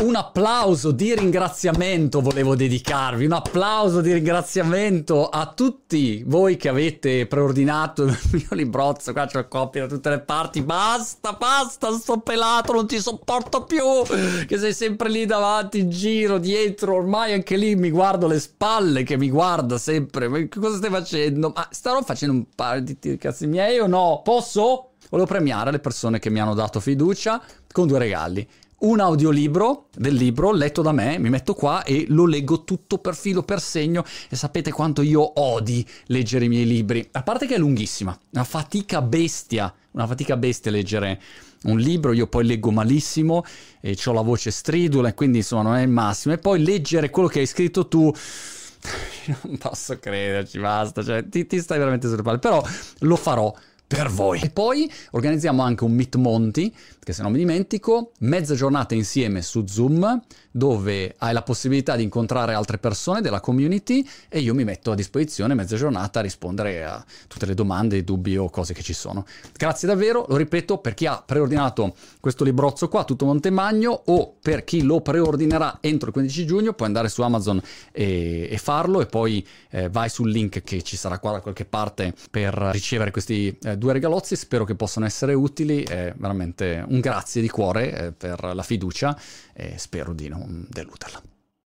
un applauso di ringraziamento volevo dedicarvi, un applauso di ringraziamento a tutti voi che avete preordinato il mio librozzo, qua c'ho copie da tutte le parti, basta, basta, sto pelato, non ti sopporto più, che sei sempre lì davanti, in giro, dietro, ormai anche lì mi guardo le spalle che mi guarda sempre, ma cosa stai facendo? Ma starò facendo un paio di cazzi miei o no? Posso? Volevo premiare le persone che mi hanno dato fiducia con due regali un audiolibro del libro letto da me, mi metto qua e lo leggo tutto per filo per segno e sapete quanto io odi leggere i miei libri. A parte che è lunghissima, una fatica bestia, una fatica bestia leggere un libro, io poi leggo malissimo e ho la voce stridula e quindi insomma non è il massimo. E poi leggere quello che hai scritto tu non posso crederci, basta, cioè ti, ti stai veramente sulle palle, però lo farò per voi. E poi organizziamo anche un Meet Monty, che se non mi dimentico, mezza giornata insieme su Zoom, dove hai la possibilità di incontrare altre persone della community e io mi metto a disposizione mezza giornata a rispondere a tutte le domande, dubbi o cose che ci sono. Grazie davvero, lo ripeto, per chi ha preordinato questo librozzo qua, tutto Montemagno, o per chi lo preordinerà entro il 15 giugno, puoi andare su Amazon e, e farlo e poi eh, vai sul link che ci sarà qua da qualche parte per ricevere questi eh, due regalozzi, spero che possano essere utili, è veramente un grazie di cuore eh, per la fiducia e spero di non deluderla.